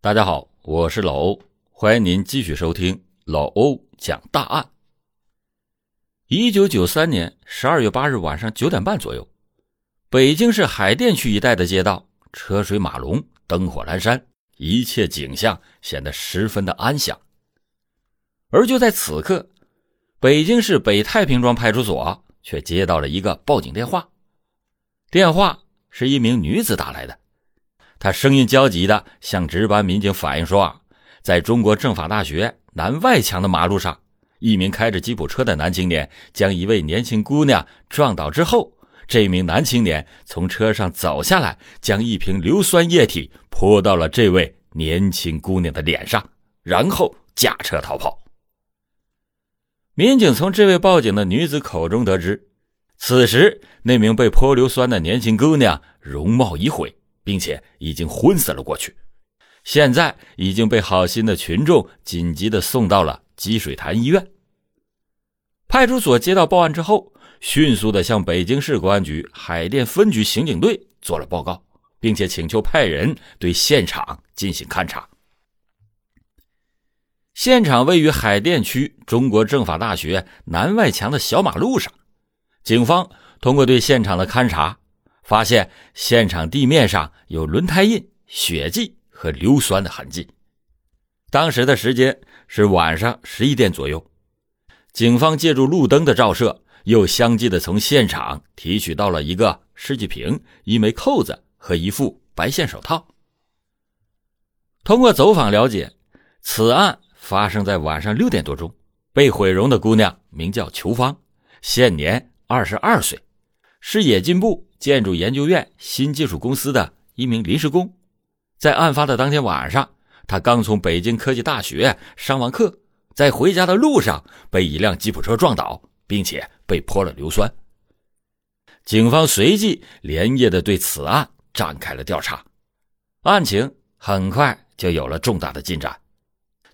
大家好，我是老欧，欢迎您继续收听老欧讲大案。一九九三年十二月八日晚上九点半左右，北京市海淀区一带的街道车水马龙，灯火阑珊，一切景象显得十分的安详。而就在此刻，北京市北太平庄派出所却接到了一个报警电话，电话是一名女子打来的。他声音焦急地向值班民警反映说：“啊，在中国政法大学南外墙的马路上，一名开着吉普车的男青年将一位年轻姑娘撞倒之后，这名男青年从车上走下来，将一瓶硫酸液体泼到了这位年轻姑娘的脸上，然后驾车逃跑。”民警从这位报警的女子口中得知，此时那名被泼硫酸的年轻姑娘容貌已毁。并且已经昏死了过去，现在已经被好心的群众紧急的送到了积水潭医院。派出所接到报案之后，迅速的向北京市公安局海淀分局刑警队做了报告，并且请求派人对现场进行勘查。现场位于海淀区中国政法大学南外墙的小马路上，警方通过对现场的勘查。发现现场地面上有轮胎印、血迹和硫酸的痕迹。当时的时间是晚上十一点左右。警方借助路灯的照射，又相继的从现场提取到了一个试剂瓶、一枚扣子和一副白线手套。通过走访了解，此案发生在晚上六点多钟。被毁容的姑娘名叫裘芳，现年二十二岁，是冶金部。建筑研究院新技术公司的一名临时工，在案发的当天晚上，他刚从北京科技大学上完课，在回家的路上被一辆吉普车撞倒，并且被泼了硫酸。警方随即连夜的对此案展开了调查，案情很快就有了重大的进展。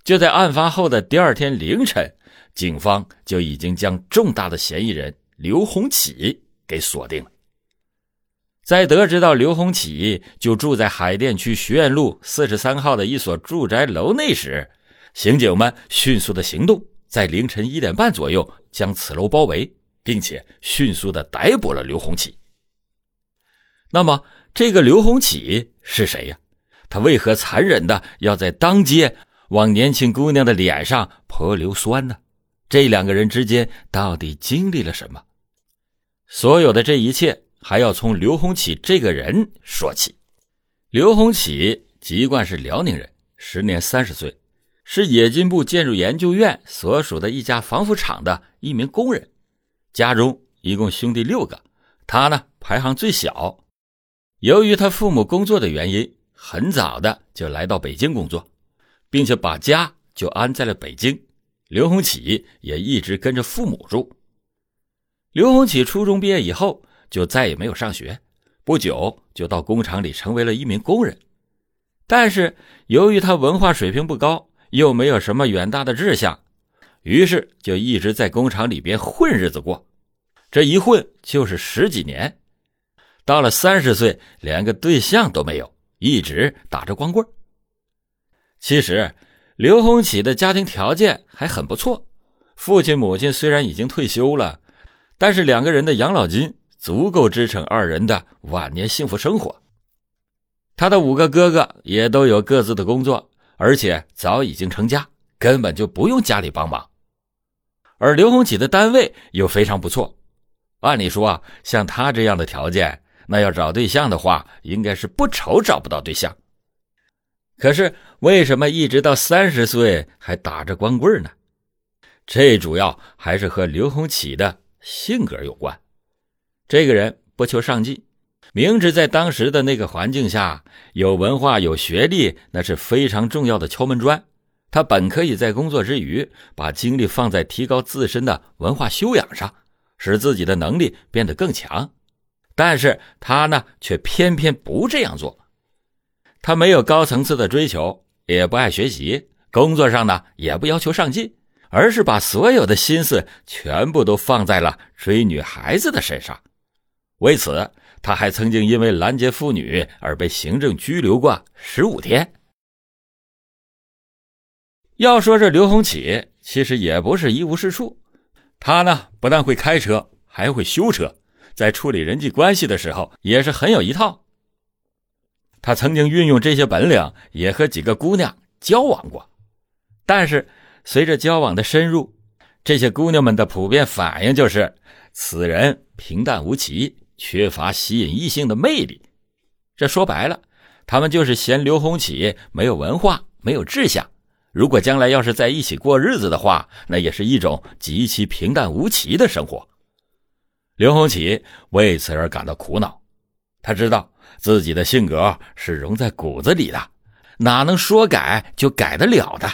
就在案发后的第二天凌晨，警方就已经将重大的嫌疑人刘洪启给锁定了。在得知到刘洪启就住在海淀区学院路四十三号的一所住宅楼内时，刑警们迅速的行动，在凌晨一点半左右将此楼包围，并且迅速的逮捕了刘洪启。那么，这个刘洪启是谁呀？他为何残忍的要在当街往年轻姑娘的脸上泼硫酸呢？这两个人之间到底经历了什么？所有的这一切。还要从刘洪启这个人说起。刘洪启籍贯是辽宁人，时年三十岁，是冶金部建筑研究院所属的一家防腐厂的一名工人。家中一共兄弟六个，他呢排行最小。由于他父母工作的原因，很早的就来到北京工作，并且把家就安在了北京。刘洪启也一直跟着父母住。刘洪启初中毕业以后。就再也没有上学，不久就到工厂里成为了一名工人。但是由于他文化水平不高，又没有什么远大的志向，于是就一直在工厂里边混日子过。这一混就是十几年，到了三十岁，连个对象都没有，一直打着光棍。其实刘洪启的家庭条件还很不错，父亲母亲虽然已经退休了，但是两个人的养老金。足够支撑二人的晚年幸福生活。他的五个哥哥也都有各自的工作，而且早已经成家，根本就不用家里帮忙。而刘洪启的单位又非常不错，按理说啊，像他这样的条件，那要找对象的话，应该是不愁找不到对象。可是为什么一直到三十岁还打着光棍呢？这主要还是和刘洪启的性格有关。这个人不求上进，明知在当时的那个环境下，有文化、有学历那是非常重要的敲门砖。他本可以在工作之余，把精力放在提高自身的文化修养上，使自己的能力变得更强。但是他呢，却偏偏不这样做。他没有高层次的追求，也不爱学习，工作上呢，也不要求上进，而是把所有的心思全部都放在了追女孩子的身上。为此，他还曾经因为拦截妇女而被行政拘留过十五天。要说这刘洪启，其实也不是一无是处。他呢，不但会开车，还会修车，在处理人际关系的时候也是很有一套。他曾经运用这些本领，也和几个姑娘交往过。但是随着交往的深入，这些姑娘们的普遍反应就是，此人平淡无奇，缺乏吸引异性的魅力。这说白了，他们就是嫌刘洪启没有文化，没有志向。如果将来要是在一起过日子的话，那也是一种极其平淡无奇的生活。刘洪启为此而感到苦恼，他知道自己的性格是融在骨子里的，哪能说改就改得了的？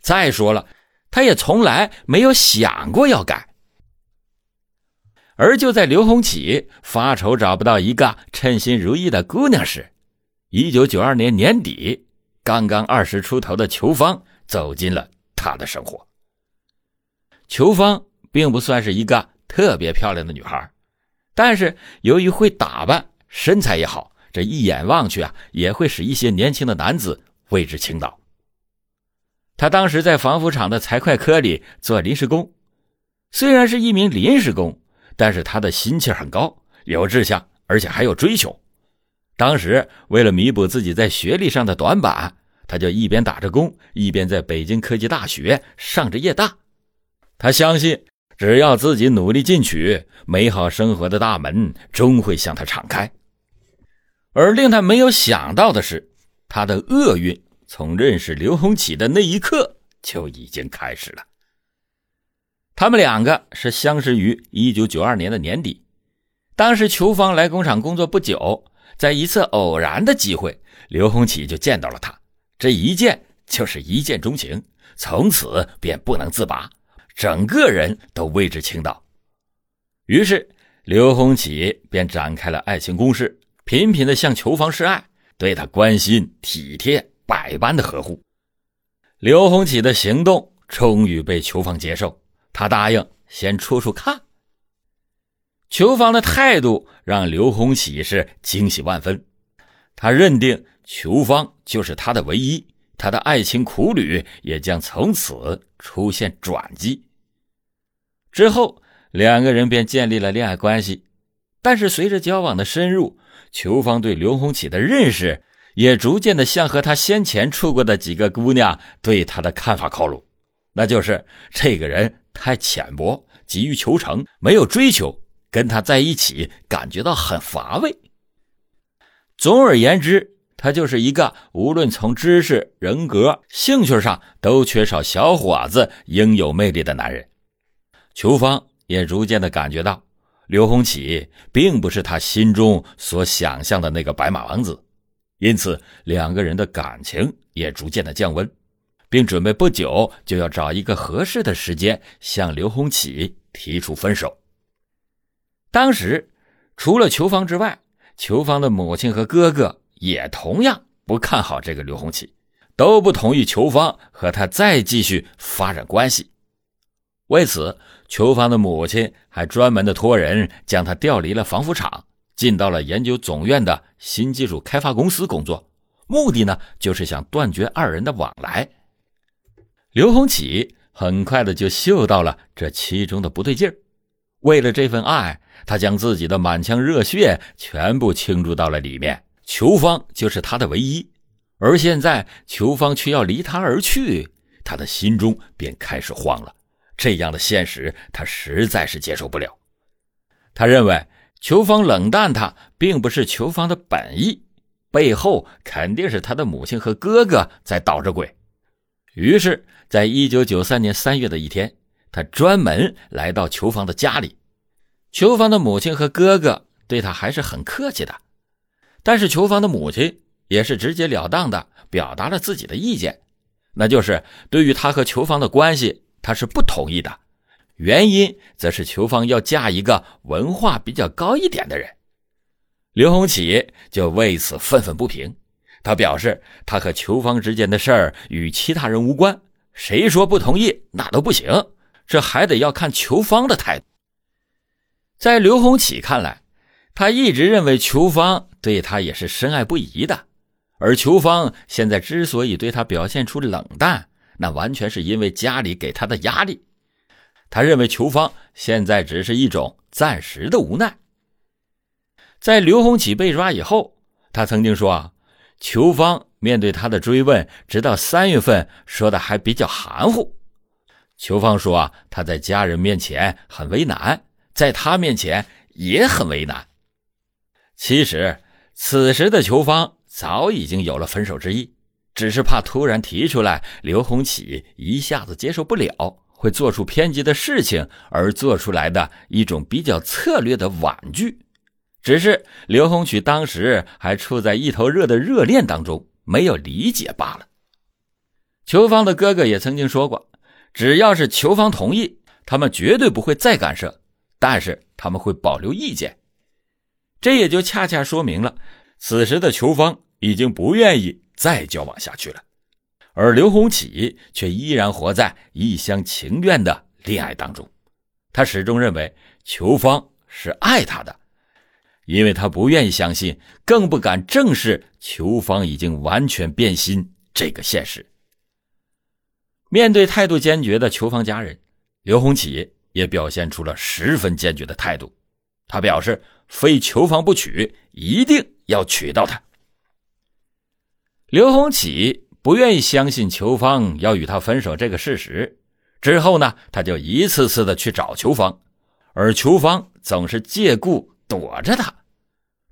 再说了，他也从来没有想过要改。而就在刘洪启发愁找不到一个称心如意的姑娘时，一九九二年年底。刚刚二十出头的裘芳走进了他的生活。裘芳并不算是一个特别漂亮的女孩，但是由于会打扮，身材也好，这一眼望去啊，也会使一些年轻的男子为之倾倒。他当时在防腐厂的财会科里做临时工，虽然是一名临时工，但是他的心气很高，有志向，而且还有追求。当时为了弥补自己在学历上的短板，他就一边打着工，一边在北京科技大学上着夜大。他相信，只要自己努力进取，美好生活的大门终会向他敞开。而令他没有想到的是，他的厄运从认识刘洪启的那一刻就已经开始了。他们两个是相识于一九九二年的年底，当时裘芳来工厂工作不久。在一次偶然的机会，刘洪启就见到了他，这一见就是一见钟情，从此便不能自拔，整个人都为之倾倒。于是，刘洪启便展开了爱情攻势，频频的向裘芳示爱，对她关心体贴，百般的呵护。刘洪启的行动终于被裘芳接受，他答应先处处看。裘芳的态度让刘洪喜是惊喜万分，他认定裘芳就是他的唯一，他的爱情苦旅也将从此出现转机。之后，两个人便建立了恋爱关系，但是随着交往的深入，裘芳对刘洪启的认识也逐渐的向和他先前处过的几个姑娘对他的看法靠拢，那就是这个人太浅薄，急于求成，没有追求。跟他在一起，感觉到很乏味。总而言之，他就是一个无论从知识、人格、兴趣上都缺少小伙子应有魅力的男人。裘芳也逐渐的感觉到，刘洪启并不是他心中所想象的那个白马王子，因此两个人的感情也逐渐的降温，并准备不久就要找一个合适的时间向刘洪启提出分手。当时，除了裘芳之外，裘芳的母亲和哥哥也同样不看好这个刘洪启，都不同意裘芳和他再继续发展关系。为此，裘芳的母亲还专门的托人将他调离了防腐厂，进到了研究总院的新技术开发公司工作，目的呢，就是想断绝二人的往来。刘洪启很快的就嗅到了这其中的不对劲儿，为了这份爱。他将自己的满腔热血全部倾注到了里面，裘芳就是他的唯一，而现在裘芳却要离他而去，他的心中便开始慌了。这样的现实，他实在是接受不了。他认为裘芳冷淡他，并不是裘芳的本意，背后肯定是他的母亲和哥哥在捣着鬼。于是，在一九九三年三月的一天，他专门来到裘芳的家里。裘芳的母亲和哥哥对他还是很客气的，但是裘芳的母亲也是直截了当的表达了自己的意见，那就是对于他和裘芳的关系，他是不同意的。原因则是裘芳要嫁一个文化比较高一点的人。刘洪启就为此愤愤不平，他表示他和裘芳之间的事儿与其他人无关，谁说不同意那都不行，这还得要看裘芳的态度。在刘洪启看来，他一直认为裘芳对他也是深爱不疑的，而裘芳现在之所以对他表现出冷淡，那完全是因为家里给他的压力。他认为裘芳现在只是一种暂时的无奈。在刘洪启被抓以后，他曾经说啊，裘芳面对他的追问，直到三月份说的还比较含糊。裘芳说啊，他在家人面前很为难，在他面前也很为难。其实此时的裘芳早已经有了分手之意，只是怕突然提出来，刘洪启一下子接受不了。会做出偏激的事情而做出来的一种比较策略的婉拒，只是刘洪曲当时还处在一头热的热恋当中，没有理解罢了。裘芳的哥哥也曾经说过，只要是裘芳同意，他们绝对不会再干涉，但是他们会保留意见。这也就恰恰说明了，此时的裘芳已经不愿意再交往下去了。而刘洪启却依然活在一厢情愿的恋爱当中，他始终认为裘芳是爱他的，因为他不愿意相信，更不敢正视裘芳已经完全变心这个现实。面对态度坚决的裘芳家人，刘洪启也表现出了十分坚决的态度，他表示非裘芳不娶，一定要娶到她。刘洪启。不愿意相信裘芳要与他分手这个事实，之后呢，他就一次次的去找裘芳，而裘芳总是借故躲着他。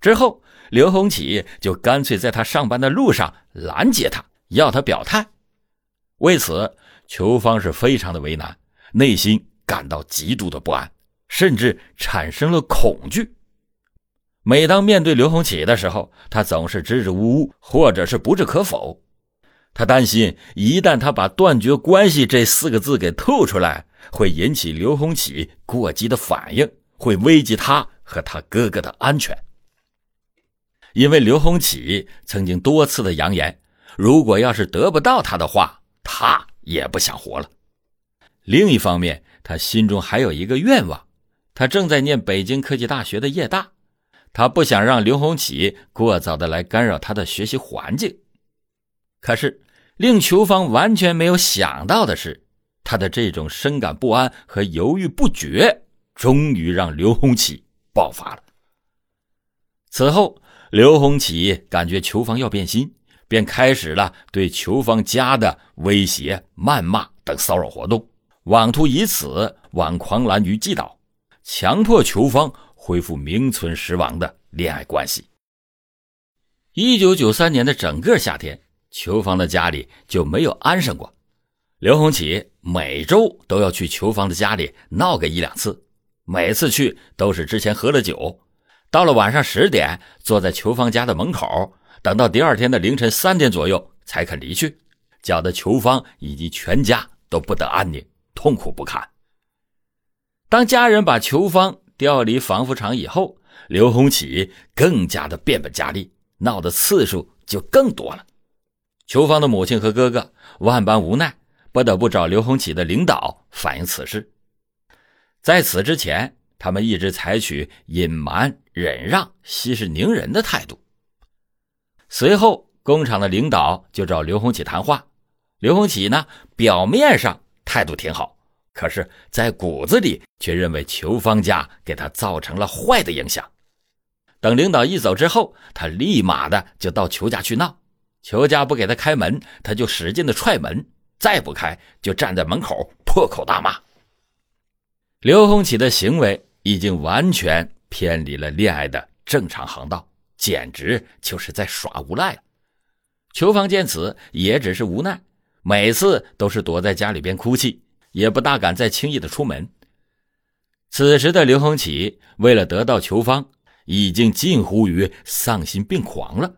之后，刘洪启就干脆在他上班的路上拦截他，要他表态。为此，裘芳是非常的为难，内心感到极度的不安，甚至产生了恐惧。每当面对刘洪启的时候，他总是支支吾吾，或者是不置可否。他担心，一旦他把“断绝关系”这四个字给吐出来，会引起刘洪启过激的反应，会危及他和他哥哥的安全。因为刘洪启曾经多次的扬言，如果要是得不到他的话，他也不想活了。另一方面，他心中还有一个愿望，他正在念北京科技大学的夜大，他不想让刘洪启过早的来干扰他的学习环境。可是。令裘芳完全没有想到的是，他的这种深感不安和犹豫不决，终于让刘洪启爆发了。此后，刘洪启感觉裘芳要变心，便开始了对裘芳家的威胁、谩骂等骚扰活动，妄图以此挽狂澜于既倒，强迫裘芳恢复名存实亡的恋爱关系。一九九三年的整个夏天。裘芳的家里就没有安生过，刘洪启每周都要去裘芳的家里闹个一两次，每次去都是之前喝了酒，到了晚上十点，坐在裘芳家的门口，等到第二天的凌晨三点左右才肯离去，搅得裘芳以及全家都不得安宁，痛苦不堪。当家人把裘芳调离防腐厂以后，刘洪启更加的变本加厉，闹的次数就更多了。裘芳的母亲和哥哥万般无奈，不得不找刘洪启的领导反映此事。在此之前，他们一直采取隐瞒、忍让、息事宁人的态度。随后，工厂的领导就找刘洪启谈话。刘洪启呢，表面上态度挺好，可是，在骨子里却认为裘芳家给他造成了坏的影响。等领导一走之后，他立马的就到裘家去闹。裘家不给他开门，他就使劲的踹门，再不开就站在门口破口大骂。刘洪启的行为已经完全偏离了恋爱的正常航道，简直就是在耍无赖了。裘芳见此也只是无奈，每次都是躲在家里边哭泣，也不大敢再轻易的出门。此时的刘洪启为了得到裘芳，已经近乎于丧心病狂了。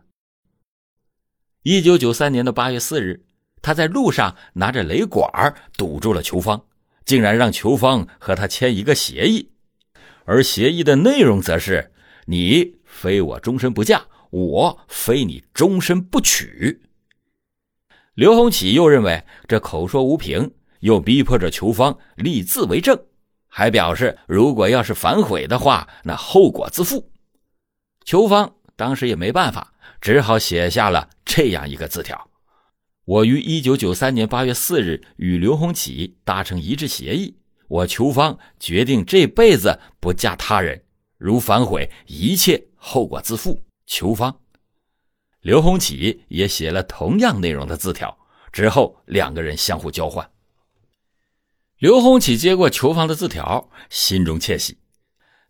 一九九三年的八月四日，他在路上拿着雷管堵住了裘芳，竟然让裘芳和他签一个协议，而协议的内容则是：你非我终身不嫁，我非你终身不娶。刘洪启又认为这口说无凭，又逼迫着裘芳立字为证，还表示如果要是反悔的话，那后果自负。裘芳当时也没办法。只好写下了这样一个字条：“我于一九九三年八月四日与刘洪启达成一致协议，我裘芳决定这辈子不嫁他人，如反悔，一切后果自负。裘芳。刘洪启也写了同样内容的字条，之后两个人相互交换。刘洪启接过裘芳的字条，心中窃喜。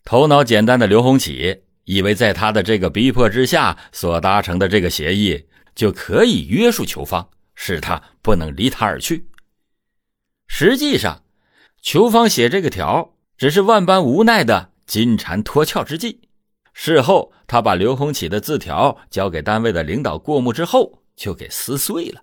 头脑简单的刘洪启以为，在他的这个逼迫之下所达成的这个协议，就可以约束裘芳，使他不能离他而去。实际上，裘芳写这个条，只是万般无奈的金蝉脱壳之计。事后，他把刘洪启的字条交给单位的领导过目之后，就给撕碎了。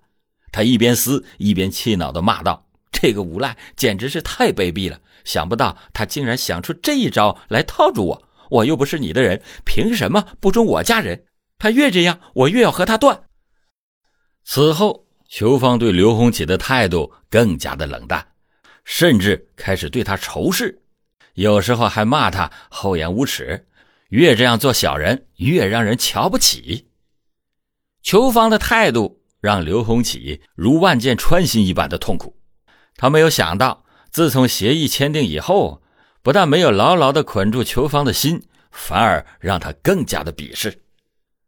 他一边撕一边气恼地骂道：“这个无赖简直是太卑鄙了！想不到他竟然想出这一招来套住我。我又不是你的人，凭什么不准我嫁人？他越这样，我越要和他断。”此后，裘芳对刘洪启的态度更加的冷淡，甚至开始对他仇视，有时候还骂他厚颜无耻。越这样做小人，越让人瞧不起。裘芳的态度让刘洪启如万箭穿心一般的痛苦。他没有想到，自从协议签订以后，不但没有牢牢的捆住裘芳的心，反而让他更加的鄙视。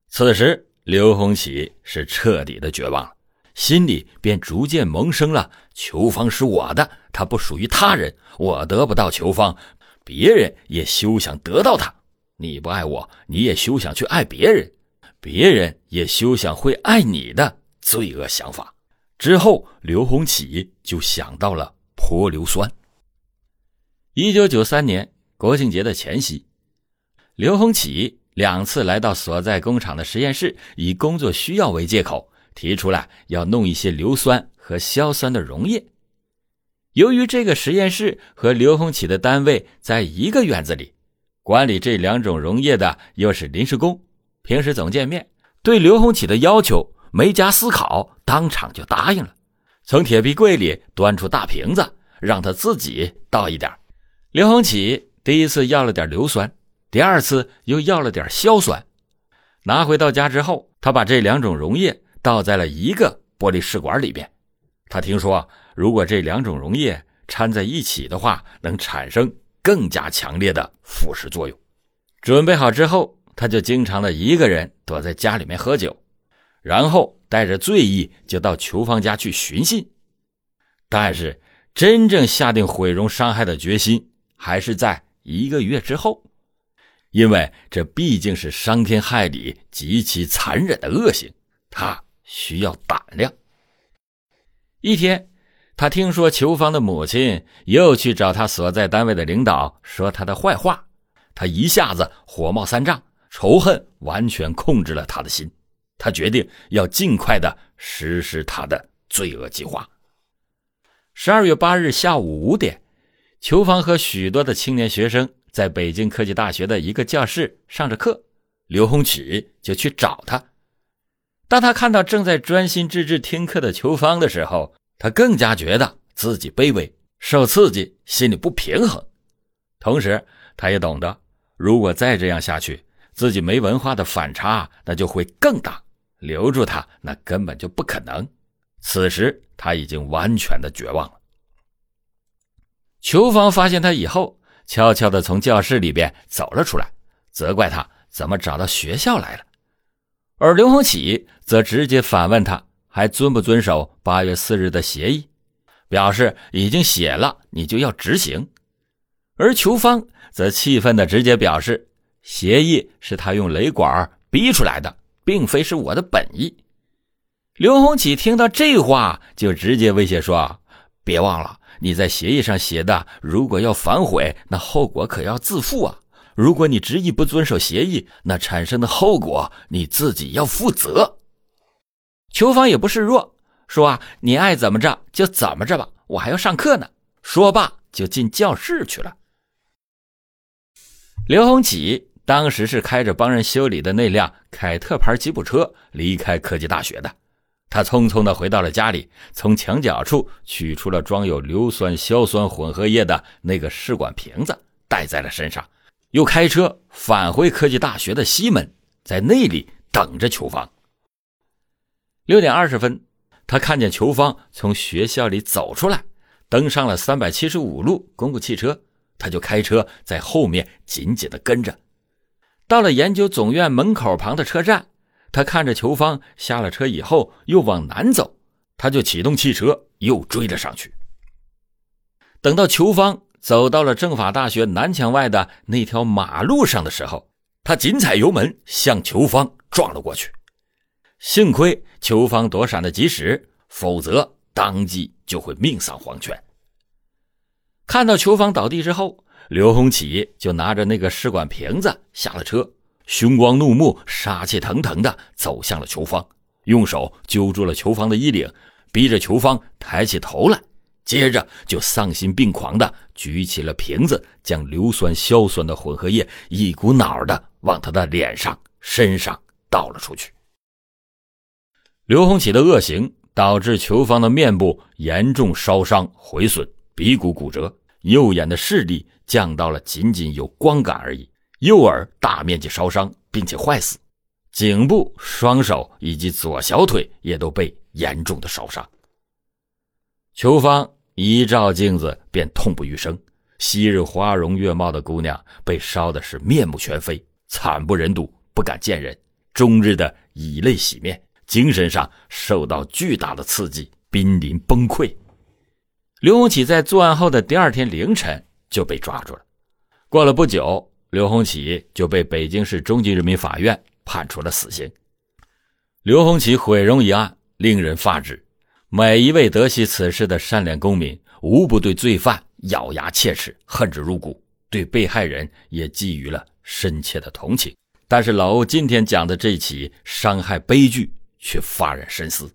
此时，刘洪启是彻底的绝望了，心里便逐渐萌生了：裘芳是我的，她不属于他人。我得不到裘芳，别人也休想得到她。你不爱我，你也休想去爱别人，别人也休想会爱你的罪恶想法。之后，刘洪启就想到了泼硫酸。一九九三年国庆节的前夕，刘洪启两次来到所在工厂的实验室，以工作需要为借口，提出来要弄一些硫酸和硝酸的溶液。由于这个实验室和刘洪启的单位在一个院子里。管理这两种溶液的又是临时工，平时总见面，对刘洪启的要求没加思考，当场就答应了。从铁皮柜里端出大瓶子，让他自己倒一点。刘洪启第一次要了点硫酸，第二次又要了点硝酸。拿回到家之后，他把这两种溶液倒在了一个玻璃试管里边。他听说，如果这两种溶液掺在一起的话，能产生。更加强烈的腐蚀作用。准备好之后，他就经常的一个人躲在家里面喝酒，然后带着醉意就到裘芳家去寻衅。但是，真正下定毁容伤害的决心，还是在一个月之后，因为这毕竟是伤天害理、极其残忍的恶行，他需要胆量。一天。他听说裘芳的母亲又去找他所在单位的领导说他的坏话，他一下子火冒三丈，仇恨完全控制了他的心。他决定要尽快的实施他的罪恶计划。十二月八日下午五点，裘芳和许多的青年学生在北京科技大学的一个教室上着课，刘洪启就去找他。当他看到正在专心致志听课的裘芳的时候，他更加觉得自己卑微、受刺激，心里不平衡。同时，他也懂得，如果再这样下去，自己没文化的反差那就会更大。留住他，那根本就不可能。此时，他已经完全的绝望了。裘芳发现他以后，悄悄的从教室里边走了出来，责怪他怎么找到学校来了。而刘洪启则直接反问他。还遵不遵守八月四日的协议？表示已经写了，你就要执行。而裘芳则气愤的直接表示，协议是他用雷管逼出来的，并非是我的本意。刘洪启听到这话，就直接威胁说：“别忘了你在协议上写的，如果要反悔，那后果可要自负啊！如果你执意不遵守协议，那产生的后果你自己要负责。”裘芳也不示弱，说：“啊，你爱怎么着就怎么着吧，我还要上课呢。”说罢就进教室去了。刘洪启当时是开着帮人修理的那辆凯特牌吉普车离开科技大学的。他匆匆的回到了家里，从墙角处取出了装有硫酸硝酸混合液的那个试管瓶子，带在了身上，又开车返回科技大学的西门，在那里等着裘芳。六点二十分，他看见裘芳从学校里走出来，登上了三百七十五路公共汽车，他就开车在后面紧紧的跟着。到了研究总院门口旁的车站，他看着裘芳下了车以后又往南走，他就启动汽车又追了上去。等到裘芳走到了政法大学南墙外的那条马路上的时候，他紧踩油门向裘芳撞了过去。幸亏裘芳躲闪的及时，否则当即就会命丧黄泉。看到裘芳倒地之后，刘洪启就拿着那个试管瓶子下了车，凶光怒目、杀气腾腾的走向了裘芳，用手揪住了裘芳的衣领，逼着裘芳抬起头来，接着就丧心病狂的举起了瓶子，将硫酸硝酸的混合液一股脑的往他的脸上、身上倒了出去。刘洪启的恶行导致裘芳的面部严重烧伤毁损，鼻骨骨折，右眼的视力降到了仅仅有光感而已，右耳大面积烧伤并且坏死，颈部、双手以及左小腿也都被严重的烧伤。裘芳一照镜子便痛不欲生，昔日花容月貌的姑娘被烧的是面目全非，惨不忍睹，不敢见人，终日的以泪洗面。精神上受到巨大的刺激，濒临崩溃。刘洪启在作案后的第二天凌晨就被抓住了。过了不久，刘洪启就被北京市中级人民法院判处了死刑。刘洪启毁容一案令人发指，每一位得悉此事的善良公民，无不对罪犯咬牙切齿，恨之入骨，对被害人也寄予了深切的同情。但是老欧今天讲的这起伤害悲剧。却发人深思。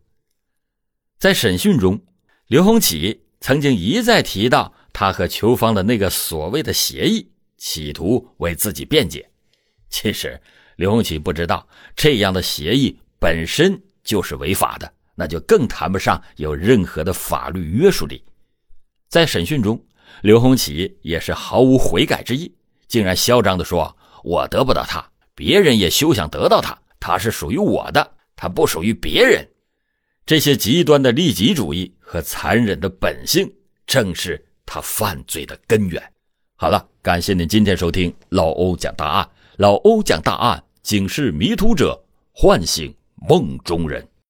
在审讯中，刘洪启曾经一再提到他和裘芳的那个所谓的协议，企图为自己辩解。其实，刘洪启不知道这样的协议本身就是违法的，那就更谈不上有任何的法律约束力。在审讯中，刘洪启也是毫无悔改之意，竟然嚣张地说：“我得不到他，别人也休想得到他，他是属于我的。”他不属于别人，这些极端的利己主义和残忍的本性，正是他犯罪的根源。好了，感谢您今天收听老欧讲大案，老欧讲大案，警示迷途者，唤醒梦中人。